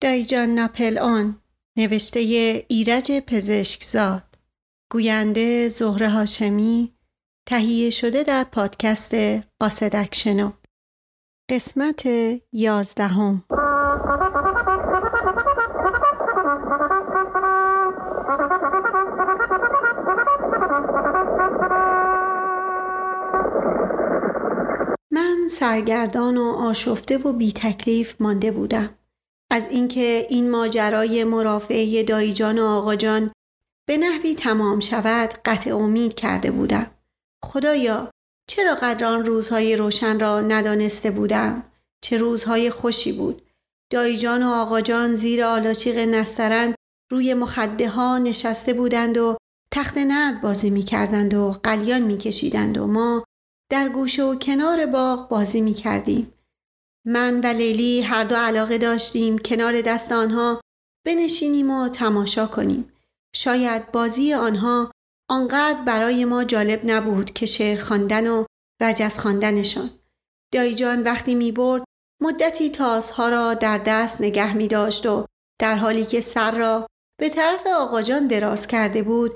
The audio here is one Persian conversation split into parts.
دایجان نپل آن نوشته ایرج پزشکزاد. گوینده زهره هاشمی تهیه شده در پادکست قاصدک قسمت یازدهم. من سرگردان و آشفته و بی تکلیف مانده بودم. از اینکه این ماجرای مرافعه دایجان و آقاجان به نحوی تمام شود قطع امید کرده بودم. خدایا چرا قدران روزهای روشن را ندانسته بودم؟ چه روزهای خوشی بود. دایجان و آقاجان زیر آلاچیق نسترن روی مخده ها نشسته بودند و تخت نرد بازی می کردند و قلیان می کشیدند و ما در گوشه و کنار باغ بازی می کردیم. من و لیلی هر دو علاقه داشتیم کنار دست آنها بنشینیم و تماشا کنیم. شاید بازی آنها آنقدر برای ما جالب نبود که شعر خواندن و رجز خواندنشان. دایجان وقتی می برد مدتی تازها را در دست نگه می داشت و در حالی که سر را به طرف آقاجان دراز کرده بود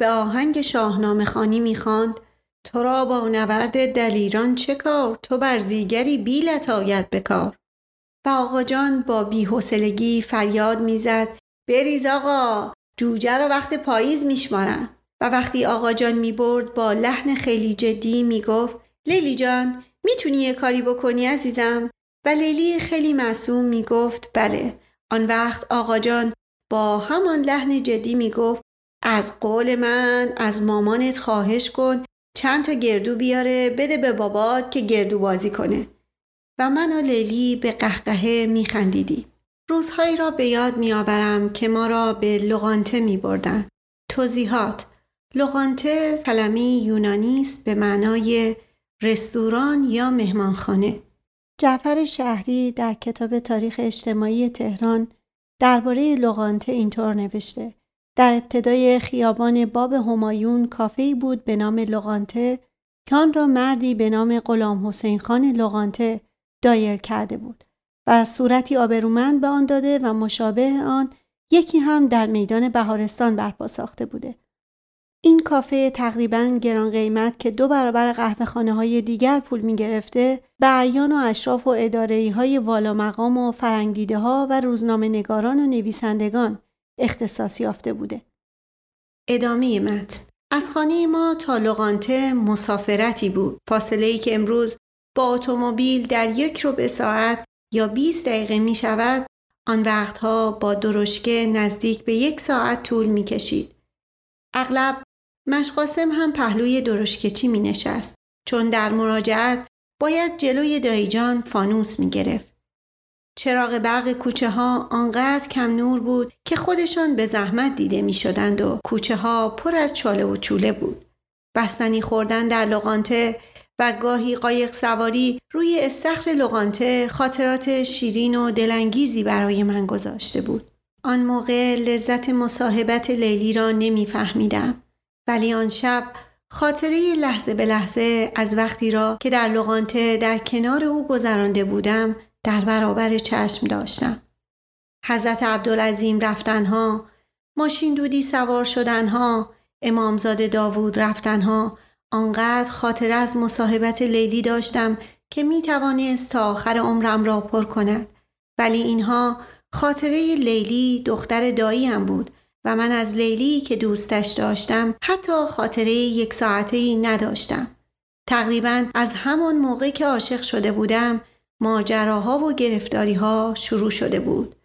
به آهنگ شاهنامه خانی می خواند تو را با نورد دلیران چه کار؟ تو بر زیگری بیلت آید بکار و آقا جان با بیحسلگی فریاد می‌زد بریز آقا جوجه را وقت پاییز میشمارن. و وقتی آقا جان می‌برد با لحن خیلی جدی می‌گفت لیلی جان می‌تونی یه کاری بکنی عزیزم؟ و لیلی خیلی معصوم می‌گفت بله. آن وقت آقا جان با همان لحن جدی می‌گفت از قول من از مامانت خواهش کن چند تا گردو بیاره بده به بابات که گردو بازی کنه و من و لیلی به قهقهه میخندیدیم. روزهایی را به یاد میآورم که ما را به لغانته می بردن. توضیحات لغانته کلمه یونانی است به معنای رستوران یا مهمانخانه. جعفر شهری در کتاب تاریخ اجتماعی تهران درباره لغانته اینطور نوشته در ابتدای خیابان باب همایون کافه‌ای بود به نام لغانته که آن را مردی به نام غلام حسین خان لغانته دایر کرده بود و صورتی آبرومند به آن داده و مشابه آن یکی هم در میدان بهارستان برپا ساخته بوده. این کافه تقریبا گران قیمت که دو برابر قهوه خانه های دیگر پول می گرفته به عیان و اشراف و اداره های والا مقام و فرنگیده ها و روزنامه نگاران و نویسندگان اختصاص یافته بوده. ادامه متن از خانه ما تا لغانته مسافرتی بود. فاصله ای که امروز با اتومبیل در یک رو به ساعت یا 20 دقیقه می شود آن وقتها با درشکه نزدیک به یک ساعت طول می کشید. اغلب مشقاسم هم پهلوی درشکچی می نشست چون در مراجعت باید جلوی دایجان فانوس می گرفت. چراغ برق کوچه ها آنقدر کم نور بود که خودشان به زحمت دیده می شدند و کوچه ها پر از چاله و چوله بود. بستنی خوردن در لغانته و گاهی قایق سواری روی استخر لغانته خاطرات شیرین و دلانگیزی برای من گذاشته بود. آن موقع لذت مصاحبت لیلی را نمیفهمیدم ولی آن شب خاطره لحظه به لحظه از وقتی را که در لغانته در کنار او گذرانده بودم در برابر چشم داشتم. حضرت عبدالعظیم رفتنها، ماشین دودی سوار شدنها، امامزاده داوود رفتنها، آنقدر خاطر از مصاحبت لیلی داشتم که می توانست تا آخر عمرم را پر کند. ولی اینها خاطره لیلی دختر داییم بود و من از لیلی که دوستش داشتم حتی خاطره یک ساعته ای نداشتم. تقریبا از همان موقع که عاشق شده بودم ماجراها و گرفتاریها شروع شده بود.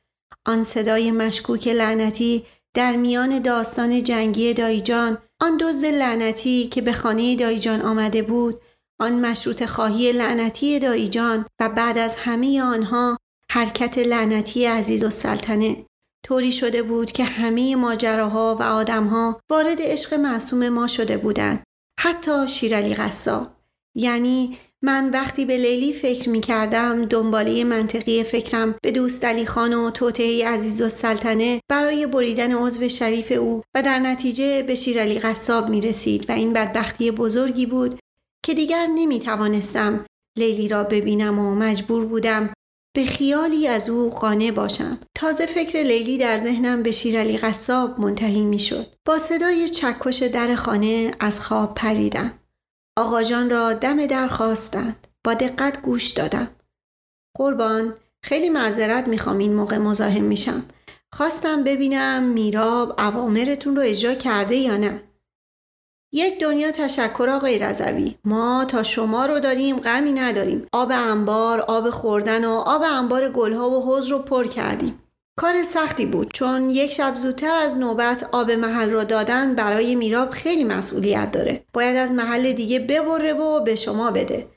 آن صدای مشکوک لعنتی در میان داستان جنگی دایجان آن دوز لعنتی که به خانه دایجان آمده بود آن مشروط خواهی لعنتی دایجان و بعد از همه آنها حرکت لعنتی عزیز و سلطنه. طوری شده بود که همه ماجراها و آدمها وارد عشق معصوم ما شده بودند. حتی شیرالی قصاب یعنی من وقتی به لیلی فکر می کردم دنباله منطقی فکرم به دوست علی خان و توطعه عزیز و سلطنه برای بریدن عضو شریف او و در نتیجه به شیرالی قصاب می رسید و این بدبختی بزرگی بود که دیگر نمی توانستم لیلی را ببینم و مجبور بودم به خیالی از او قانع باشم. تازه فکر لیلی در ذهنم به شیرعلی قصاب منتهی می‌شد. با صدای چکش در خانه از خواب پریدم. آقاجان را دم در خواستند. با دقت گوش دادم. قربان خیلی معذرت می‌خوام این موقع مزاحم میشم. خواستم ببینم میراب اوامرتون رو اجرا کرده یا نه. یک دنیا تشکر آقای رضوی. ما تا شما رو داریم غمی نداریم. آب انبار آب خوردن و آب انبار گلها و حوز رو پر کردیم. کار سختی بود چون یک شب زودتر از نوبت آب محل رو دادن برای میراب خیلی مسئولیت داره. باید از محل دیگه ببره و به شما بده.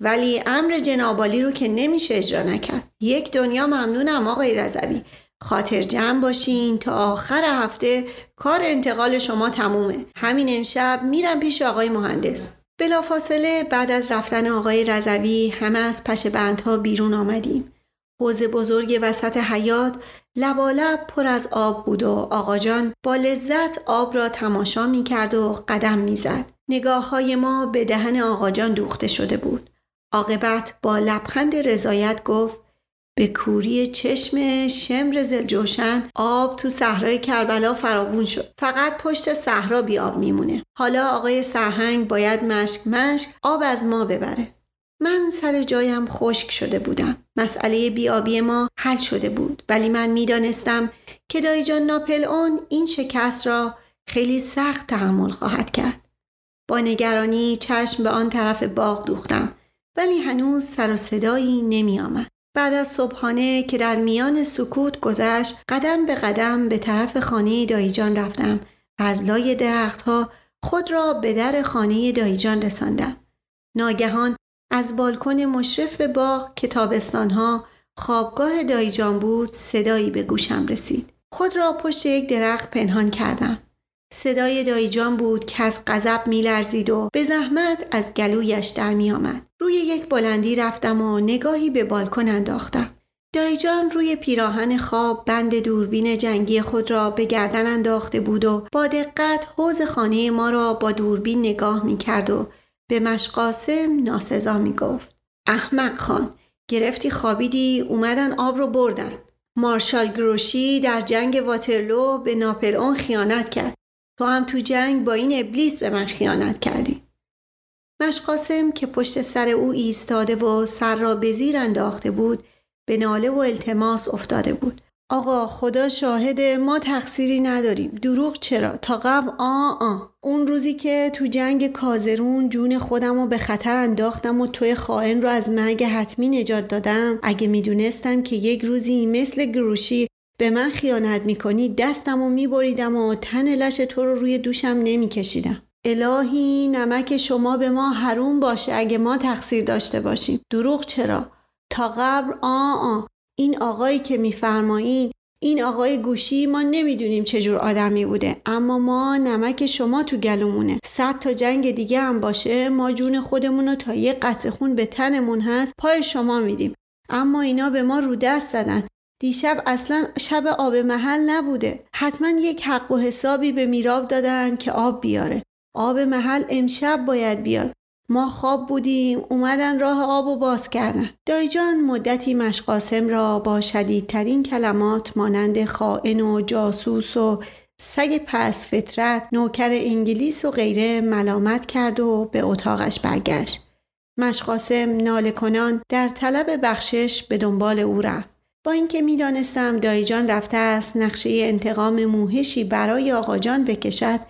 ولی امر جنابالی رو که نمیشه اجرا نکرد. یک دنیا ممنونم آقای رضوی. خاطر جمع باشین تا آخر هفته کار انتقال شما تمومه. همین امشب میرم پیش آقای مهندس. بلافاصله بعد از رفتن آقای رضوی همه از پشه بندها بیرون آمدیم. حوز بزرگ وسط حیات لبالب پر از آب بود و آقا جان با لذت آب را تماشا می کرد و قدم می زد. نگاه های ما به دهن آقا جان دوخته شده بود. عاقبت با لبخند رضایت گفت به کوری چشم شمر زلجوشن آب تو صحرای کربلا فراوون شد فقط پشت صحرا بی آب میمونه حالا آقای سرهنگ باید مشک مشک آب از ما ببره من سر جایم خشک شده بودم مسئله بیابی ما حل شده بود ولی من می‌دانستم که دایجان ناپل اون این شکست را خیلی سخت تحمل خواهد کرد با نگرانی چشم به آن طرف باغ دوختم ولی هنوز سر و صدایی نمی آمد. بعد از صبحانه که در میان سکوت گذشت قدم به قدم به طرف خانه دایجان رفتم و از لای درختها خود را به در خانه دایجان رساندم. ناگهان از بالکن مشرف به باغ که تابستانها خوابگاه دایجان بود صدایی به گوشم رسید. خود را پشت یک درخت پنهان کردم. صدای دایجان بود که از غضب میلرزید و به زحمت از گلویش در می آمد. روی یک بلندی رفتم و نگاهی به بالکن انداختم. دایجان روی پیراهن خواب بند دوربین جنگی خود را به گردن انداخته بود و با دقت حوز خانه ما را با دوربین نگاه می کرد و به مشقاسم ناسزا می گفت. احمق خان گرفتی خوابیدی اومدن آب رو بردن. مارشال گروشی در جنگ واترلو به ناپل اون خیانت کرد. تو هم تو جنگ با این ابلیس به من خیانت کردی. مشقاسم که پشت سر او ایستاده و سر را به زیر انداخته بود به ناله و التماس افتاده بود. آقا خدا شاهد ما تقصیری نداریم. دروغ چرا؟ تا قبل آ آ. اون روزی که تو جنگ کازرون جون خودم رو به خطر انداختم و توی خائن رو از مرگ حتمی نجات دادم اگه می‌دونستم که یک روزی مثل گروشی به من خیانت می‌کنی دستم و میبریدم و تن لش تو رو روی دوشم نمیکشیدم. الهی نمک شما به ما حروم باشه اگه ما تقصیر داشته باشیم. دروغ چرا؟ تا قبر آ آ. این آقایی که میفرمایین این آقای گوشی ما نمی‌دونیم چجور آدمی بوده اما ما نمک شما تو گلومونه. صد تا جنگ دیگه هم باشه ما جون خودمون رو تا یه قطر خون به تنمون هست پای شما میدیم. اما اینا به ما رو دست زدن. دیشب اصلا شب آب محل نبوده. حتما یک حق و حسابی به میراب دادن که آب بیاره. آب محل امشب باید بیاد. ما خواب بودیم اومدن راه آب و باز کردن. دایجان مدتی مشقاسم را با شدیدترین کلمات مانند خائن و جاسوس و سگ پس فطرت نوکر انگلیس و غیره ملامت کرد و به اتاقش برگشت. مشقاسم ناله کنان در طلب بخشش به دنبال او رفت. با اینکه می‌دانستم دایجان رفته است نقشه انتقام موهشی برای آقاجان بکشد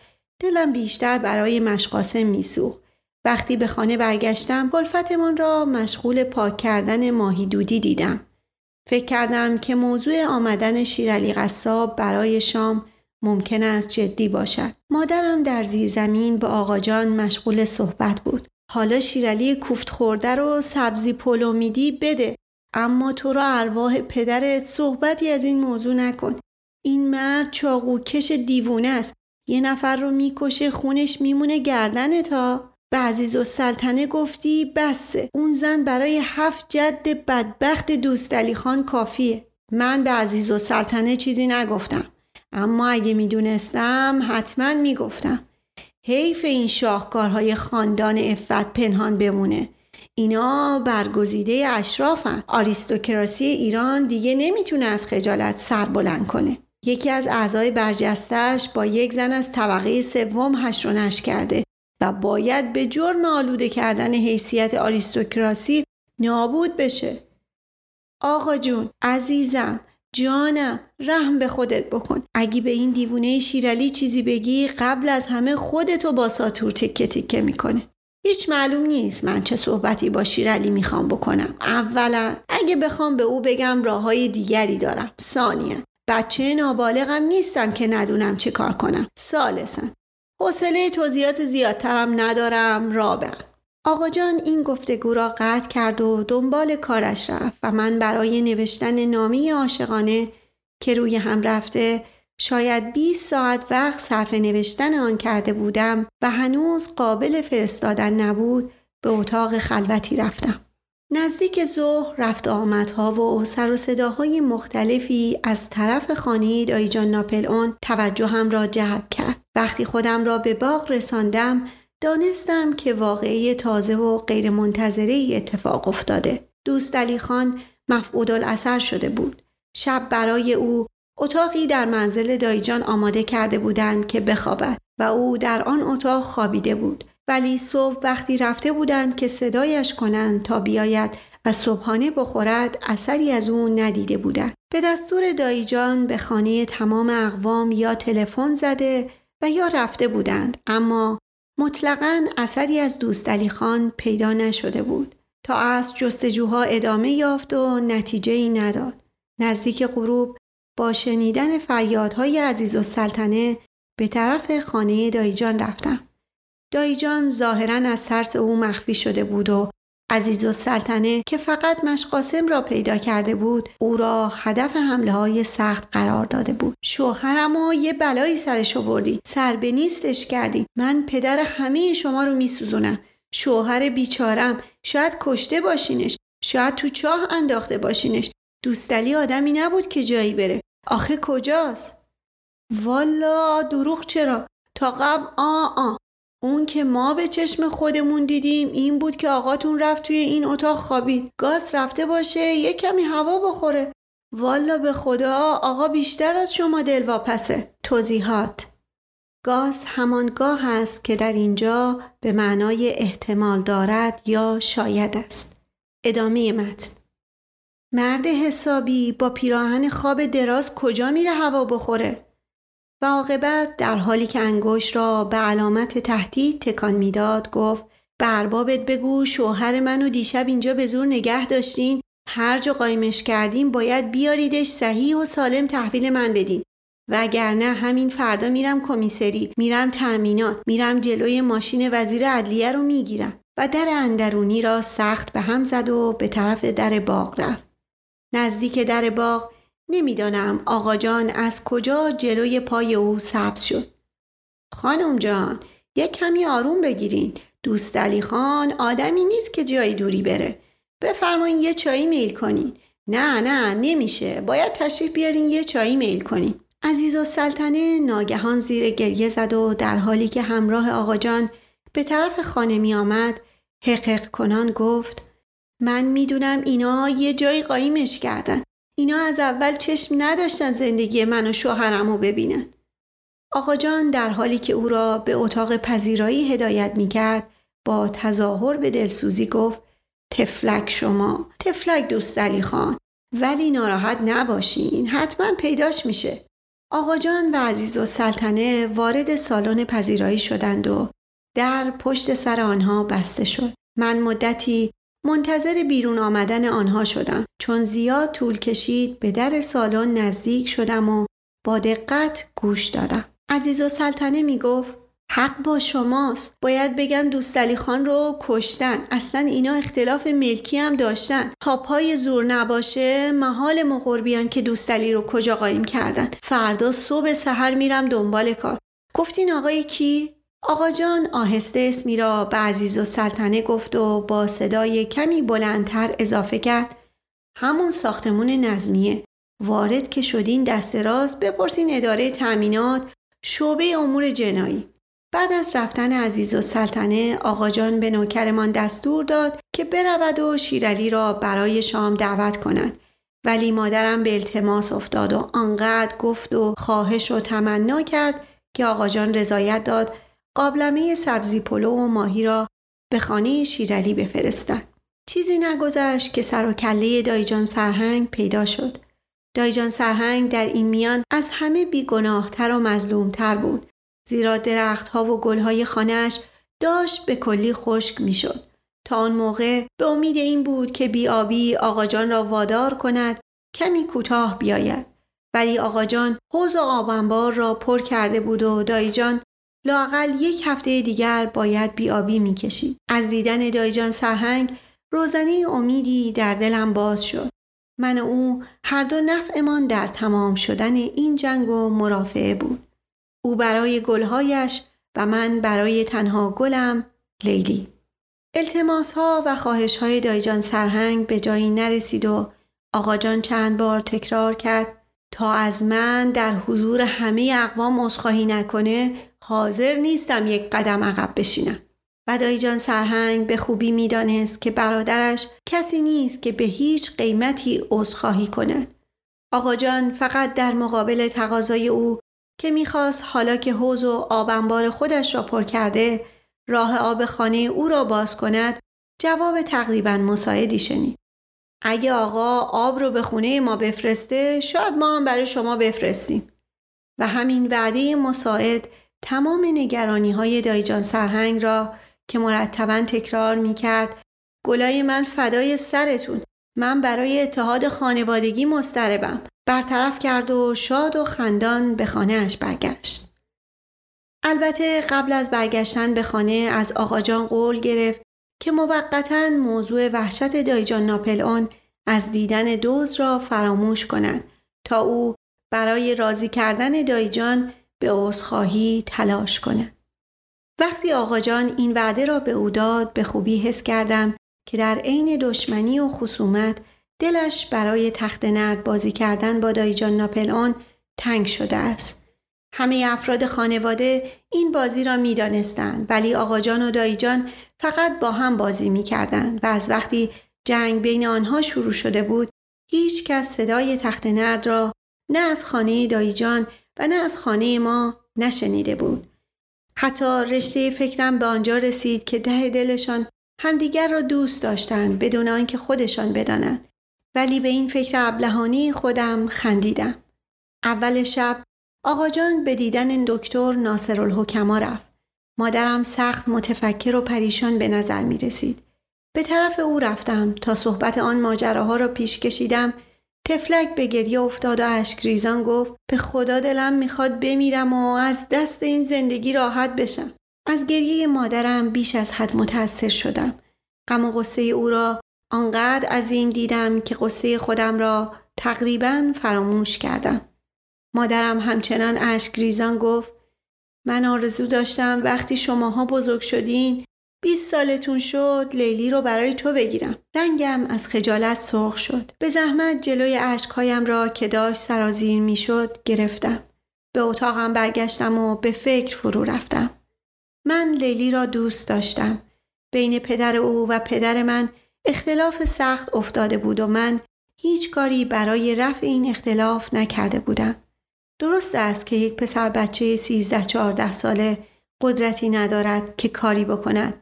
دلم بیشتر برای مشقاسم میسوخت. وقتی به خانه برگشتم گلفتمان را مشغول پاک کردن ماهی دودی دیدم. فکر کردم که موضوع آمدن شیرعلی قصاب برای شام ممکن است جدی باشد. مادرم در زیر زمین به آقاجان مشغول صحبت بود. حالا شیرعلی کوفت خورده رو سبزی پلو میدی بده. اما تو را ارواح پدرت صحبتی از این موضوع نکن. این مرد چاقو کش دیوونه است. یه نفر رو می‌کشه خونش میمونه گردن تا به عزیز و سلطنه گفتی بسه اون زن برای هفت جد بدبخت دوست خان کافیه. من به عزیز و سلطنه چیزی نگفتم اما اگه می‌دونستم حتما می‌گفتم. حیف این شاهکارهای خاندان افت پنهان بمونه. اینا برگزیده اشرافن. آریستوکراسی ایران دیگه نمی‌تونه از خجالت سر بلند کنه. یکی از اعضای برجستش با یک زن از طبقه سوم هش و کرده. و باید به جرم آلوده کردن حیثیت آریستوکراسی نابود بشه. آقا جون عزیزم جانم رحم به خودت بکن. اگه به این دیوونه شیرالی چیزی بگی قبل از همه خودتو با ساتور تکه تکه می‌کنه. هیچ معلوم نیست من چه صحبتی با شیرالی می‌خوام بکنم. اولا اگه بخوام به او بگم راه های دیگری دارم. ثانیا بچه نابالغم نیستم که ندونم چه کار کنم. سالسن حوصله توضیحات زیادترم ندارم رابع آقا جان این گفتگو را قطع کرد و دنبال کارش رفت و من برای نوشتن نامی عاشقانه که روی هم رفته شاید 20 ساعت وقت صرف نوشتن آن کرده بودم و هنوز قابل فرستادن نبود به اتاق خلوتی رفتم. نزدیک ظهر رفت آمدها و سر و صداهای مختلفی از طرف خانه دایجان ناپل اون توجهم را جلب کرد. وقتی خودم را به باغ رساندم دانستم که واقعی تازه و غیرمنتظره اتفاق افتاده. دوست علی خان مفعود الاثر شده بود. شب برای او اتاقی در منزل دایجان آماده کرده بودند که بخوابد و او در آن اتاق خوابیده بود. ولی صبح وقتی رفته بودند که صدایش کنند تا بیاید و صبحانه بخورد اثری از او ندیده بودند. به دستور دایجان به خانه تمام اقوام یا تلفن زده و یا رفته بودند اما مطلقا اثری از دوست علی خان پیدا نشده بود تا از جستجوها ادامه یافت و نتیجه ای نداد. نزدیک غروب با شنیدن فریادهای عزیز و سلطنه به طرف خانه دایجان رفتم. دایجان ظاهرا از ترس او مخفی شده بود و عزیز و سلطنه که فقط مشقاسم را پیدا کرده بود او را هدف حمله های سخت قرار داده بود. شوهرم و یه بلایی سرش آوردی. سر به نیستش کردی. من پدر همه شما رو میسوزونم. شوهر بیچارم شاید کشته باشینش. شاید تو چاه انداخته باشینش. دوستلی آدمی نبود که جایی بره. آخه کجاست؟ والا دروغ چرا؟ تا قبل آ آ. اون که ما به چشم خودمون دیدیم این بود که آقاتون رفت توی این اتاق خوابید. گاز رفته باشه یه کمی هوا بخوره. والا به خدا آقا بیشتر از شما دلواپسه. توضیحات. گاز همانگاه است که در اینجا به معنای احتمال دارد یا شاید است. ادامه متن. مرد حسابی با پیراهن خواب دراز کجا میره هوا بخوره؟ و عاقبت در حالی که انگوش را به علامت تهدید تکان می‌داد گفت به اربابت بگو شوهر منو دیشب اینجا به زور نگه داشتین. هر جا قایمش کردیم باید بیاریدش صحیح و سالم تحویل من بدین. وگرنه همین فردا میرم کمیسری میرم تأمینات میرم جلوی ماشین وزیر عدلیه رو می‌گیرم. و در اندرونی را سخت به هم زد و به طرف در باغ رفت. نزدیک در باغ نمی‌دانم آقا جان از کجا جلوی پای او سبز شد. خانم جان یک کمی آروم بگیرین. دوست علی خان آدمی نیست که جایی دوری بره. بفرمایین یه چایی میل کنین. نه نه نمیشه. باید تشریف بیارین یه چایی میل کنین. عزیز و سلطنه ناگهان زیر گریه زد و در حالی که همراه آقا جان به طرف خانه می آمد حقق کنان گفت من می‌دونم اینا یه جایی قایمش کردن اینا از اول چشم نداشتن زندگی من و شوهرم رو ببینن. آقا جان در حالی که او را به اتاق پذیرایی هدایت می کرد با تظاهر به دلسوزی گفت تفلک شما تفلک دوست علی خان ولی ناراحت نباشین حتما پیداش میشه آقا جان و عزیز و سلطنه وارد سالن پذیرایی شدند و در پشت سر آنها بسته شد من مدتی منتظر بیرون آمدن آنها شدم. چون زیاد طول کشید به در سالن نزدیک شدم و با دقت گوش دادم. عزیز و سلطنه می گفت حق با شماست. باید بگم دوستالی خان رو کشتن. اصلا اینا اختلاف ملکی هم داشتن. تا پای زور نباشه محال مقربیان که دوستالی رو کجا قایم کردن. فردا صبح سحر میرم دنبال کار. گفتین آقای کی؟ آقا جان آهسته اسمی را به عزیز و سلطنه گفت و با صدای کمی بلندتر اضافه کرد. همون ساختمون نظمیه. وارد که شدین دست راست بپرسین اداره تأمینات شعبه امور جنایی. بعد از رفتن عزیز و سلطنه آقا جان به نوکرمان دستور داد که برود و شیرعلی را برای شام دعوت کند. ولی مادرم به التماس افتاد و آنقدر گفت و خواهش و تمنا کرد که آقا جان رضایت داد قابلمه سبزی پلو و ماهی را به خانه شیرعلی بفرستد چیزی نگذشت که سر و کله دایجان سرهنگ پیدا شد. دایجان سرهنگ در این میان از همه بیگناهتر و مظلومتر بود زیرا درختها و گلهای خانهش داشت به کلی خشک می‌شد. تا آن موقع به امید این بود که بیابی آقاجان را وادار کند کمی کوتاه بیاید. ولی آقاجان حوز و آبانبار را پر کرده بود و دایجان لاقل یک هفته دیگر باید بیابی می‌کشید از دیدن دایجان سرهنگ روزنه امیدی در دلم باز شد. من و او هر دو نفعمان در تمام شدن این جنگ و مرافعه بود. او برای گلهایش و من برای تنها گلم لیلی. التماس ها و خواهش های دایجان سرهنگ به جایی نرسید و آقا جان چند بار تکرار کرد تا از من در حضور همه اقوام عذرخواهی نکنه حاضر نیستم یک قدم عقب بشینم و دایجان سرهنگ به خوبی می‌دانست که برادرش کسی نیست که به هیچ قیمتی عذرخواهی کند آقا جان فقط در مقابل تقاضای او که می‌خواست حالا که حوز و آب خودش را پر کرده راه آب خانه او را باز کند جواب تقریبا مساعدی شنید. اگه آقا آب رو به خونه ما بفرسته شاید ما هم برای شما بفرستیم. و همین وعده مساعد تمام نگرانی های دایجان سرهنگ را که مرتبا تکرار می کرد گلای من فدای سرتون من برای اتحاد خانوادگی مستربم برطرف کرد و شاد و خندان به خانهاش برگشت. البته قبل از برگشتن به خانه از آقاجان قول گرفت که موقتا موضوع وحشت دایجان ناپل از دیدن دوز را فراموش کند تا او برای راضی کردن دایجان به عذرخواهی تلاش کند. وقتی آقاجان این وعده را به او داد به خوبی حس کردم که در عین دشمنی و خصومت دلش برای تخت نرد بازی کردن با دایجان ناپل تنگ شده است. همه افراد خانواده این بازی را می دانستند ولی آقاجان و دایجان فقط با هم بازی می کردن و از وقتی جنگ بین آنها شروع شده بود هیچ کس صدای تخت نرد را نه از خانه دایجان و نه از خانه ما نشنیده بود. حتی رشته فکرم به آنجا رسید که ده دلشان همدیگر را دوست داشتند بدون آنکه خودشان بدانند ولی به این فکر ابلهانی خودم خندیدم. اول شب آقا جان به دیدن دکتر ناصر الحکما رفت. مادرم سخت متفکر و پریشان به نظر می رسید. به طرف او رفتم تا صحبت آن ماجراها را پیش کشیدم تفلک به گریه افتاد و اشک ریزان گفت به خدا دلم می‌خواد بمیرم و از دست این زندگی راحت بشم. از گریه مادرم بیش از حد متأثر شدم. غم و غصه او را آنقدر عظیم دیدم که قصه خودم را تقریبا فراموش کردم. مادرم همچنان اشک ریزان گفت من آرزو داشتم وقتی شماها بزرگ شدین 20 سالتون شد لیلی رو برای تو بگیرم. رنگم از خجالت سرخ شد. به زحمت جلوی اشکهایم را که داشت سرازیر می‌شد گرفتم. به اتاقم برگشتم و به فکر فرو رفتم. من لیلی را دوست داشتم. بین پدر او و پدر من اختلاف سخت افتاده بود و من هیچ کاری برای رفع این اختلاف نکرده بودم. درست است که یک پسر بچه 13 14 ساله قدرتی ندارد که کاری بکند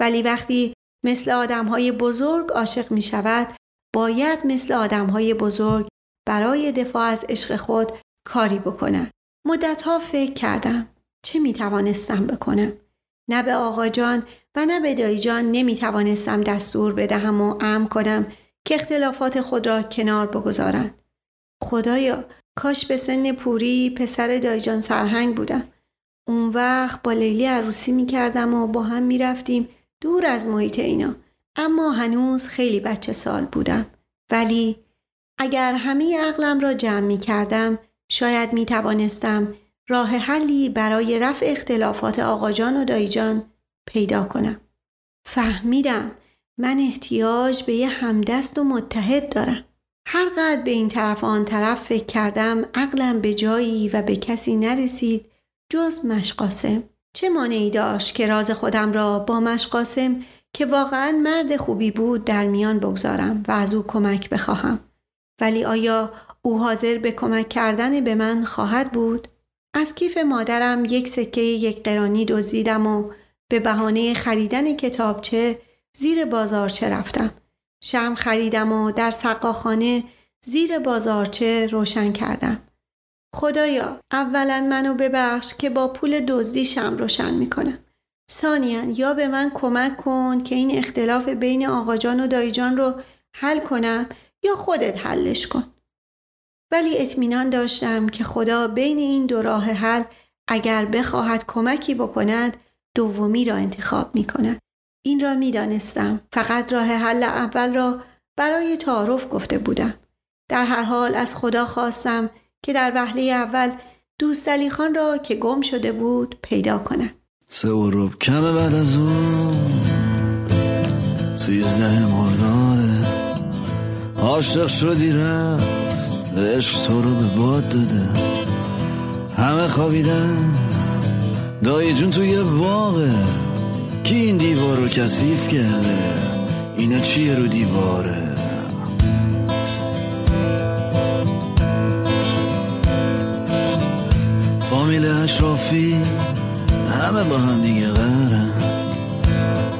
ولی وقتی مثل آدم های بزرگ عاشق می شود باید مثل آدم های بزرگ برای دفاع از عشق خود کاری بکند. مدتها فکر کردم چه می توانستم بکنم؟ نه به آقا جان و نه به دایی جان نمی توانستم دستور بدهم و ام کنم که اختلافات خود را کنار بگذارند. خدایا کاش به سن پوری پسر دایجان سرهنگ بودم. اون وقت با لیلی عروسی می کردم و با هم می رفتیم دور از محیط اینا. اما هنوز خیلی بچه سال بودم. ولی اگر همه عقلم را جمع می کردم شاید می توانستم راه حلی برای رفع اختلافات آقاجان و دایجان پیدا کنم. فهمیدم من احتیاج به یه همدست و متحد دارم. هر قدر به این طرف آن طرف فکر کردم عقلم به جایی و به کسی نرسید جز مشقاسم. چه مانعی داشت که راز خودم را با مشقاسم که واقعا مرد خوبی بود در میان بگذارم و از او کمک بخواهم؟ ولی آیا او حاضر به کمک کردن به من خواهد بود؟ از کیف مادرم یک سکه یک قرانی دزدیدم و به بهانه خریدن کتابچه زیر بازارچه رفتم. شم خریدم و در سقاخانه زیر بازارچه روشن کردم. خدایا اولا منو ببخش که با پول دزدی شم روشن می‌کنم ثانیا یا به من کمک کن که این اختلاف بین آقاجان و دایجان رو حل کنم یا خودت حلش کن ولی اطمینان داشتم که خدا بین این دو راه حل اگر بخواهد کمکی بکند دومی را انتخاب می کند. این را می دانستم. فقط راه حل اول را برای تعارف گفته بودم. در هر حال از خدا خواستم که در وهله اول دوست علی خان را که گم شده بود پیدا کنم. سه و روب کمه بعد از اون. سیزده مرداده. عاشق شدی رفت عشق تو رو به باد داده. همه خوابیدن. دایی جون توی باغه. کی این دیوار رو کثیف کرده؟ اینا چیه رو دیواره؟ فامیل اشرافی همه با هم دیگه قرن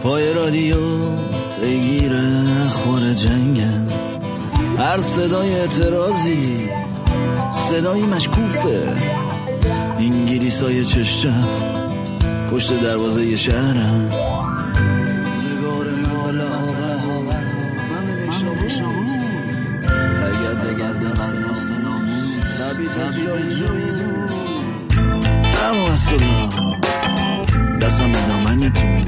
پای رادیو بگیره اخبار جنگن هر صدای اعتراضی صدای مشکوفه. انگلیس های چشم پشت دروازه شهرم. اصلا دستم به دامن تو.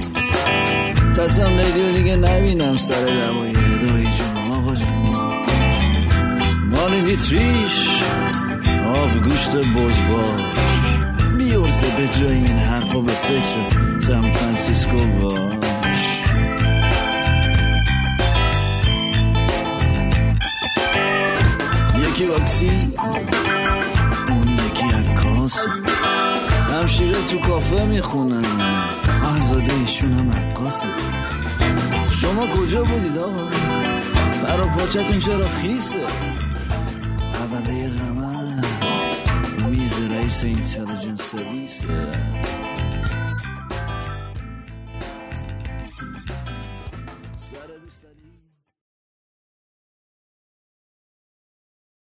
تصم ریدیو دیگه نبینم سر دوای دایی جون. آقا جون. مال دیتریش. آب گوشت بزباش. بیورسه به جای این حرفا به فکر سان فرانسیسکو باش. یکی واکسی. همشیره تو کافه می‌خونن. خواهرزاده ایشون هم عکاسه. شما کجا بودید آقا؟ برا پاچتون چرا خیسه؟ اوله غمه. میز رئیس اینتلیجنس سرویسه.